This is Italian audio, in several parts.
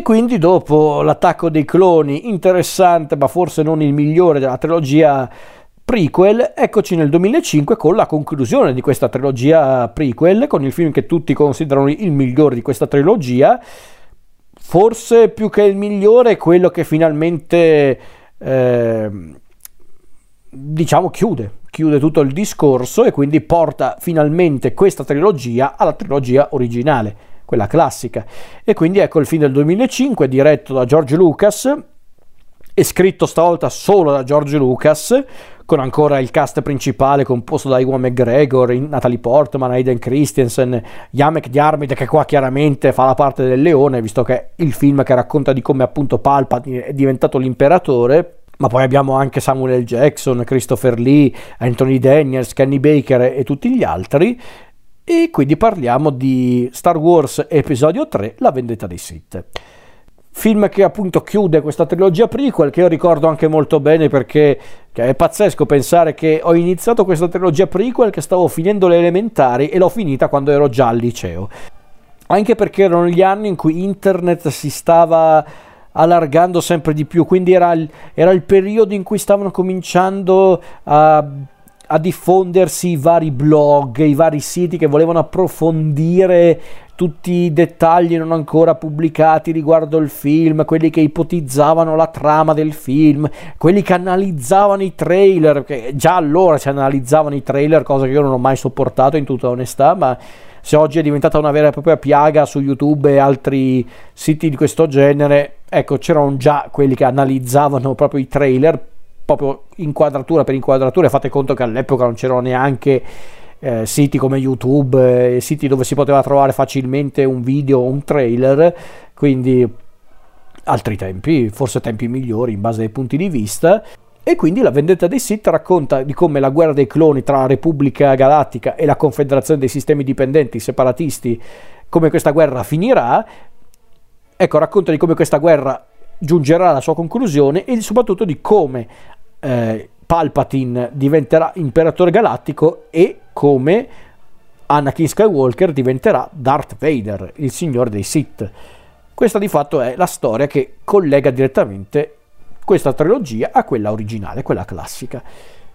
E quindi dopo l'attacco dei cloni, interessante ma forse non il migliore della trilogia prequel, eccoci nel 2005 con la conclusione di questa trilogia prequel, con il film che tutti considerano il migliore di questa trilogia, forse più che il migliore quello che finalmente eh, diciamo chiude, chiude tutto il discorso e quindi porta finalmente questa trilogia alla trilogia originale, quella classica. E quindi ecco il film del 2005 diretto da George Lucas e scritto stavolta solo da George Lucas con ancora il cast principale composto da Iwan McGregor, Natalie Portman, Aiden Christensen, Yamek Diarmid che qua chiaramente fa la parte del leone, visto che è il film che racconta di come appunto Palpatine è diventato l'imperatore, ma poi abbiamo anche Samuel L. Jackson, Christopher Lee, Anthony Daniels, Kenny Baker e tutti gli altri. E quindi parliamo di Star Wars Episodio 3, La vendetta dei Sith. Film che appunto chiude questa trilogia prequel che io ricordo anche molto bene perché è pazzesco pensare che ho iniziato questa trilogia prequel che stavo finendo le elementari e l'ho finita quando ero già al liceo. Anche perché erano gli anni in cui internet si stava allargando sempre di più, quindi era il, era il periodo in cui stavano cominciando a a diffondersi i vari blog, i vari siti che volevano approfondire tutti i dettagli non ancora pubblicati riguardo il film, quelli che ipotizzavano la trama del film, quelli che analizzavano i trailer, che già allora si analizzavano i trailer, cosa che io non ho mai sopportato in tutta onestà, ma se oggi è diventata una vera e propria piaga su YouTube e altri siti di questo genere, ecco, c'erano già quelli che analizzavano proprio i trailer, proprio inquadratura per inquadratura, fate conto che all'epoca non c'erano neanche eh, siti come YouTube, eh, siti dove si poteva trovare facilmente un video o un trailer, quindi altri tempi, forse tempi migliori in base ai punti di vista. E quindi la vendetta dei Sith racconta di come la guerra dei cloni tra la Repubblica Galattica e la Confederazione dei Sistemi Dipendenti separatisti, come questa guerra finirà. Ecco, racconta di come questa guerra giungerà alla sua conclusione e soprattutto di come eh, Palpatine diventerà imperatore galattico e come Anakin Skywalker diventerà Darth Vader, il signore dei Sith. Questa di fatto è la storia che collega direttamente questa trilogia a quella originale, quella classica.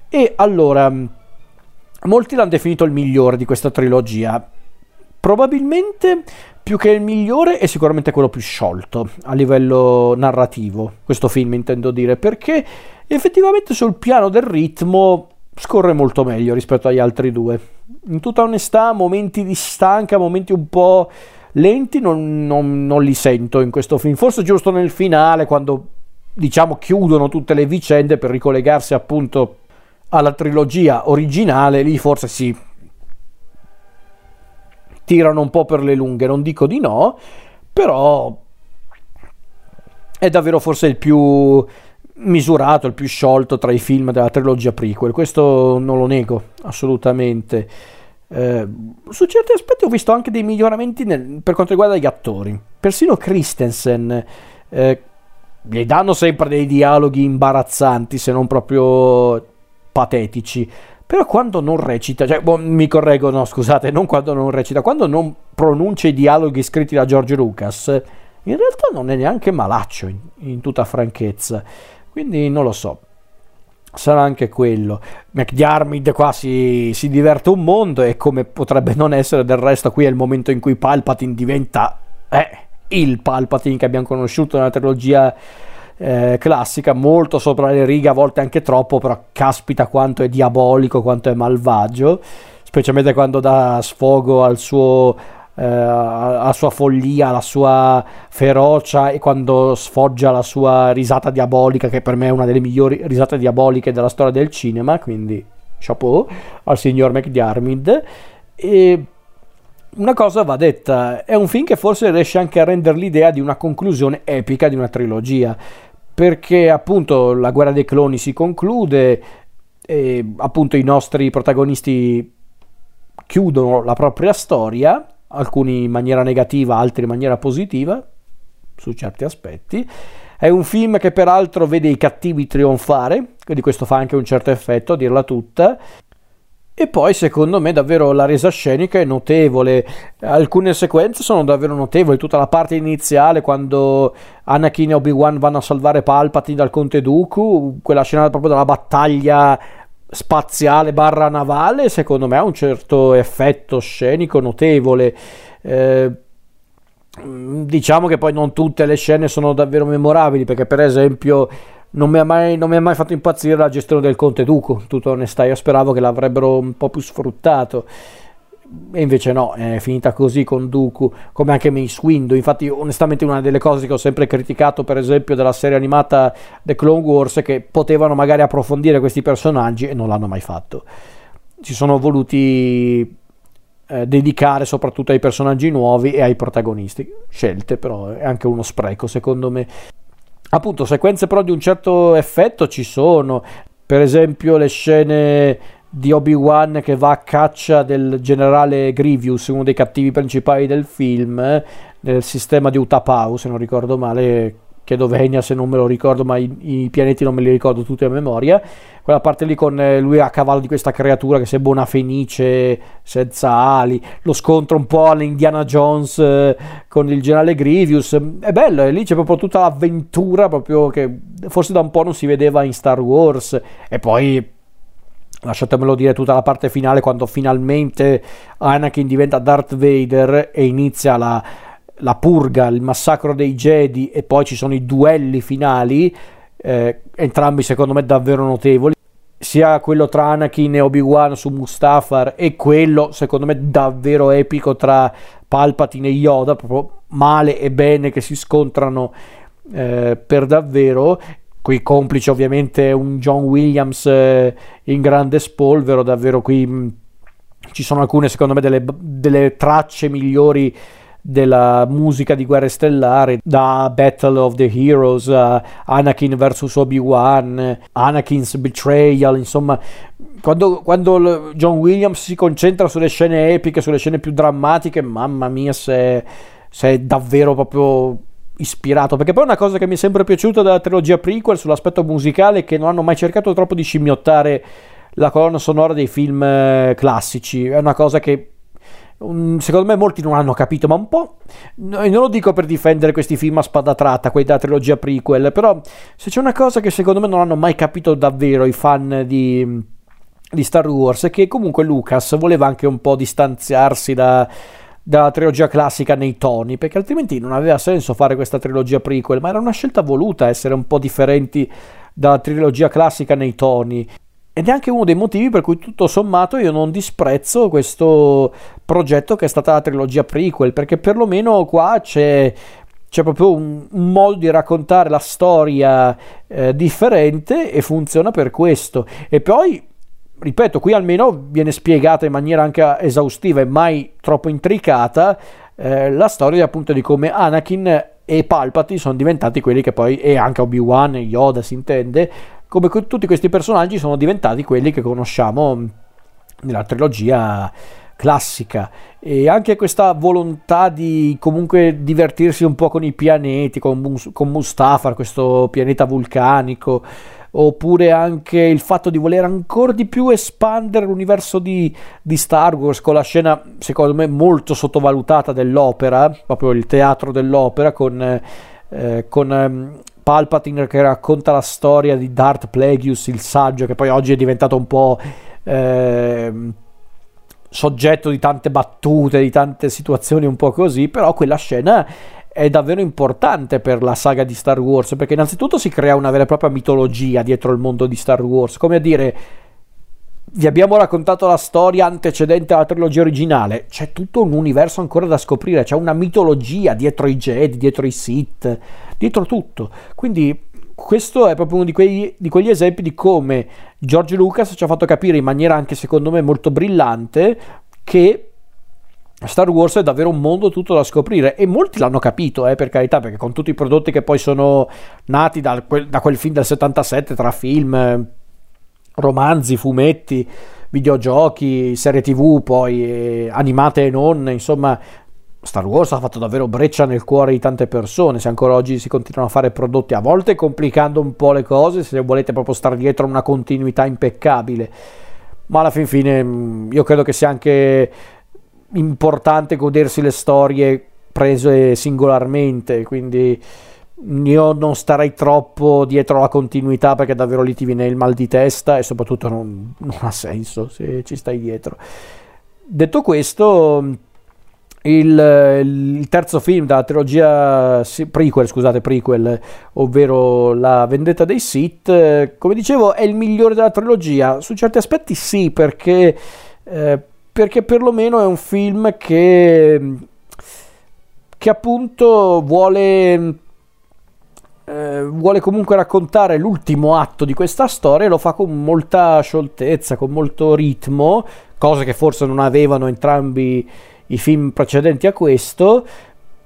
E allora, molti l'hanno definito il migliore di questa trilogia. Probabilmente più che il migliore è sicuramente quello più sciolto a livello narrativo, questo film intendo dire, perché effettivamente sul piano del ritmo scorre molto meglio rispetto agli altri due. In tutta onestà, momenti di stanca, momenti un po' lenti non, non, non li sento in questo film. Forse giusto nel finale, quando diciamo chiudono tutte le vicende per ricollegarsi appunto alla trilogia originale, lì forse si tirano un po' per le lunghe, non dico di no, però è davvero forse il più misurato, il più sciolto tra i film della trilogia prequel, questo non lo nego assolutamente. Eh, su certi aspetti ho visto anche dei miglioramenti nel, per quanto riguarda gli attori. Persino Christensen eh, gli danno sempre dei dialoghi imbarazzanti, se non proprio patetici. Però quando non recita, cioè, boh, mi correggo, no, scusate, non quando non recita, quando non pronuncia i dialoghi scritti da George Lucas, in realtà non è neanche malaccio, in, in tutta franchezza. Quindi non lo so. Sarà anche quello. McDiarmid qua si, si diverte un mondo e come potrebbe non essere del resto qui è il momento in cui Palpatine diventa eh, il Palpatine che abbiamo conosciuto nella trilogia eh, classica, molto sopra le righe, a volte anche troppo, però caspita quanto è diabolico, quanto è malvagio, specialmente quando dà sfogo al suo eh, la sua follia, la sua ferocia e quando sfoggia la sua risata diabolica, che per me è una delle migliori risate diaboliche della storia del cinema, quindi chapeau al signor McDiarmid. E una cosa va detta, è un film che forse riesce anche a rendere l'idea di una conclusione epica di una trilogia, perché appunto la guerra dei cloni si conclude e appunto i nostri protagonisti chiudono la propria storia alcuni in maniera negativa, altri in maniera positiva, su certi aspetti. È un film che peraltro vede i cattivi trionfare, quindi questo fa anche un certo effetto, a dirla tutta. E poi secondo me davvero la resa scenica è notevole, alcune sequenze sono davvero notevoli, tutta la parte iniziale quando Anakin e Obi-Wan vanno a salvare Palpatine dal Conte Dooku, quella scena proprio della battaglia spaziale barra navale, secondo me ha un certo effetto scenico notevole. Eh, diciamo che poi non tutte le scene sono davvero memorabili, perché per esempio non mi, mai, non mi ha mai, fatto impazzire la gestione del Conte Duco, tutta onestà, io speravo che l'avrebbero un po' più sfruttato e invece no, è finita così con Dooku, come anche Mace Windu. Infatti, onestamente, una delle cose che ho sempre criticato, per esempio, della serie animata The Clone Wars è che potevano magari approfondire questi personaggi e non l'hanno mai fatto. Si sono voluti eh, dedicare soprattutto ai personaggi nuovi e ai protagonisti. Scelte, però, è anche uno spreco, secondo me. Appunto, sequenze però di un certo effetto ci sono. Per esempio, le scene di Obi-Wan che va a caccia del generale Grievous, uno dei cattivi principali del film, eh, nel sistema di Utapau, se non ricordo male, chiedo Venia se non me lo ricordo, ma i, i, pianeti non me li ricordo tutti a memoria. Quella parte lì con eh, lui a cavallo di questa creatura che sembra una fenice senza ali, lo scontro un po' all'Indiana Jones eh, con il generale Grievous, è bello, e lì c'è proprio tutta l'avventura proprio che forse da un po' non si vedeva in Star Wars e poi lasciatemelo dire tutta la parte finale quando finalmente Anakin diventa Darth Vader e inizia la, la purga, il massacro dei Jedi e poi ci sono i duelli finali, eh, entrambi secondo me davvero notevoli. Sia quello tra Anakin e Obi-Wan su Mustafar e quello secondo me davvero epico tra Palpatine e Yoda, proprio male e bene che si scontrano eh, per davvero. Qui complice ovviamente un John Williams eh, in grande spolvero, davvero qui mh, mm, ci sono alcune secondo me delle, delle, tracce migliori della musica di Guerre Stellari, da Battle of the Heroes, uh, Anakin vs Obi-Wan, Anakin's Betrayal, insomma, quando, quando, John Williams si concentra sulle scene epiche, sulle scene più drammatiche, mamma mia se, se è davvero proprio ispirato, perché poi una cosa che mi è sempre piaciuta della trilogia prequel sull'aspetto musicale è che non hanno mai cercato troppo di scimmiottare la colonna sonora dei film eh, classici, è una cosa che secondo me molti non hanno capito, ma un po', non lo dico per difendere questi film a spada tratta, quelli della trilogia prequel, però se c'è una cosa che secondo me non hanno mai capito davvero i fan di, di Star Wars è che comunque Lucas voleva anche un po' distanziarsi da dalla trilogia classica nei toni, perché altrimenti non aveva senso fare questa trilogia prequel, ma era una scelta voluta essere un po' differenti dalla trilogia classica nei toni. Ed è anche uno dei motivi per cui tutto sommato io non disprezzo questo progetto che è stata la trilogia prequel, perché perlomeno qua c'è c'è proprio un, un, modo di raccontare la storia eh, differente e funziona per questo. E poi ripeto, qui almeno viene spiegata in maniera anche esaustiva e mai troppo intricata eh, la storia appunto di come Anakin e Palpatine sono diventati quelli che poi, e anche Obi-Wan e Yoda si intende, come tutti questi personaggi sono diventati quelli che conosciamo nella trilogia classica. E anche questa volontà di comunque divertirsi un po' con i pianeti, con, con Mustafar, questo pianeta vulcanico, oppure anche il fatto di voler ancora di più espandere l'universo di, di, Star Wars con la scena secondo me molto sottovalutata dell'opera, proprio il teatro dell'opera con, eh, con eh, Palpatine che racconta la storia di Darth Plagueis, il saggio, che poi oggi è diventato un po'... Eh, soggetto di tante battute, di tante situazioni un po' così, però quella scena è davvero importante per la saga di Star Wars, perché innanzitutto si crea una vera e propria mitologia dietro il mondo di Star Wars, come a dire vi abbiamo raccontato la storia antecedente alla trilogia originale, c'è tutto un universo ancora da scoprire, c'è una mitologia dietro i Jedi, dietro i Sith, dietro tutto. Quindi questo è proprio uno di, quei, di quegli esempi di come George Lucas ci ha fatto capire in maniera anche secondo me molto brillante che Star Wars è davvero un mondo tutto da scoprire e molti l'hanno capito, eh, per carità, perché con tutti i prodotti che poi sono nati da da quel film del 77 tra film, romanzi, fumetti, videogiochi, serie tv, poi eh, animate e non, insomma, Star Wars ha fatto davvero breccia nel cuore di tante persone, se ancora oggi si continuano a fare prodotti a volte complicando un po' le cose, se volete proprio stare dietro a una continuità impeccabile. Ma alla fin fine mm, io credo che sia anche importante godersi le storie prese singolarmente, quindi io non starei troppo dietro la continuità perché davvero lì ti viene il mal di testa e soprattutto non, non ha senso se ci stai dietro. Detto questo, il, il, terzo film della trilogia prequel, scusate, prequel, ovvero La vendetta dei Sith, come dicevo, è il migliore della trilogia. Su certi aspetti sì, perché, eh, perché perlomeno è un film che, che appunto vuole eh, vuole comunque raccontare l'ultimo atto di questa storia e lo fa con molta scioltezza, con molto ritmo, cose che forse non avevano entrambi i film precedenti a questo.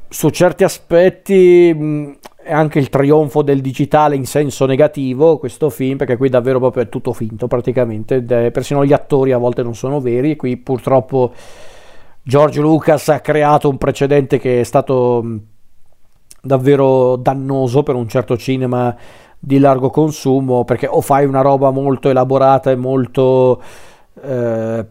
Su certi aspetti mh, è anche il trionfo del digitale in senso negativo questo film, perché qui davvero proprio è tutto finto praticamente, persino gli attori a volte non sono veri e qui purtroppo George Lucas ha creato un precedente che è stato davvero dannoso per un certo cinema di largo consumo perché o fai una roba molto elaborata e molto eh,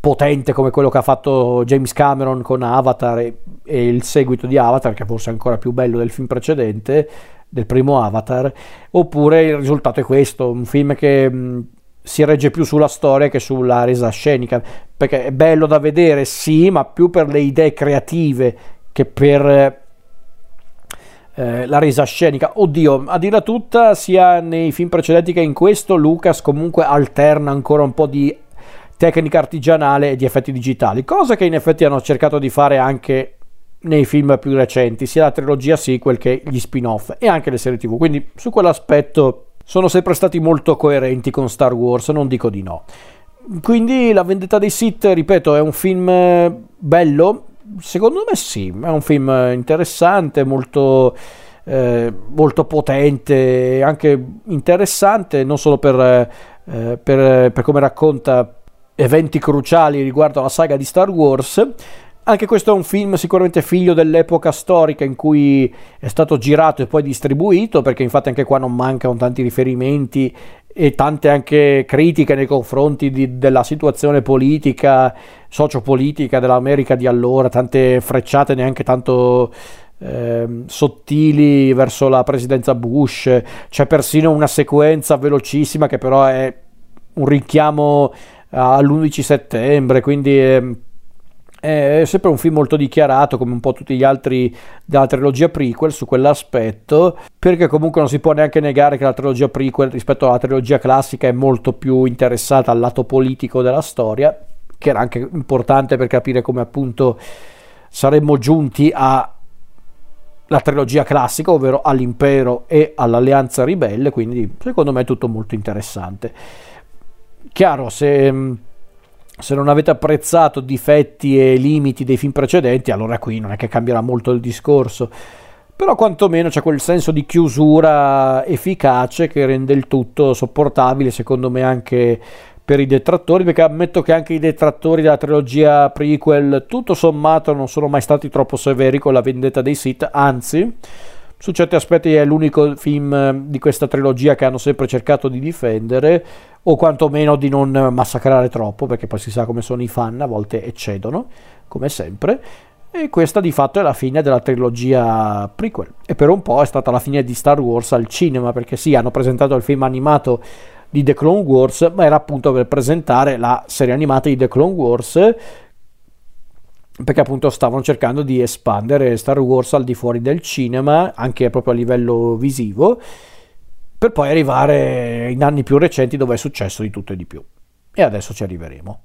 potente come quello che ha fatto James Cameron con Avatar e, e, il seguito di Avatar che forse è ancora più bello del film precedente del primo Avatar oppure il risultato è questo un film che mh, si regge più sulla storia che sulla resa scenica perché è bello da vedere sì ma più per le idee creative che per eh, la resa scenica. Oddio, a dirla tutta, sia nei film precedenti che in questo, Lucas comunque alterna ancora un po' di tecnica artigianale e di effetti digitali, cosa che in effetti hanno cercato di fare anche nei film più recenti, sia la trilogia sequel che gli spin-off e anche le serie TV. Quindi su quell'aspetto sono sempre stati molto coerenti con Star Wars, non dico di no. Quindi La vendetta dei Sith, ripeto, è un film eh, bello, Secondo me sì, è un film interessante, molto, eh, molto potente, anche interessante, non solo per, eh, per, per come racconta eventi cruciali riguardo alla saga di Star Wars, anche questo è un film sicuramente figlio dell'epoca storica in cui è stato girato e poi distribuito, perché infatti anche qua non mancano tanti riferimenti e tante anche critiche nei confronti di, della situazione politica, sociopolitica dell'America di allora, tante frecciate neanche tanto eh, sottili verso la presidenza Bush, c'è persino una sequenza velocissima che però è un richiamo all'11 settembre, quindi... Eh, è sempre un film molto dichiarato come un po' tutti gli altri della trilogia prequel su quell'aspetto perché comunque non si può neanche negare che la trilogia prequel rispetto alla trilogia classica è molto più interessata al lato politico della storia che era anche importante per capire come appunto saremmo giunti alla trilogia classica ovvero all'impero e all'alleanza ribelle quindi secondo me è tutto molto interessante. Chiaro se se non avete apprezzato difetti e limiti dei film precedenti, allora qui non è che cambierà molto il discorso. Però quantomeno c'è quel senso di chiusura efficace che rende il tutto sopportabile, secondo me anche per i detrattori, perché ammetto che anche i detrattori della trilogia prequel, tutto sommato, non sono mai stati troppo severi con la vendetta dei Sith, anzi, su certi aspetti è l'unico film di questa trilogia che hanno sempre cercato di difendere o quantomeno di non massacrare troppo, perché poi si sa come sono i fan, a volte eccedono, come sempre. E questa di fatto è la fine della trilogia prequel. E per un po' è stata la fine di Star Wars al cinema, perché sì, hanno presentato il film animato di The Clone Wars, ma era appunto per presentare la serie animata di The Clone Wars, perché appunto stavano cercando di espandere Star Wars al di fuori del cinema, anche proprio a livello visivo per poi arrivare in anni più recenti dove è successo di tutto e di più. E adesso ci arriveremo.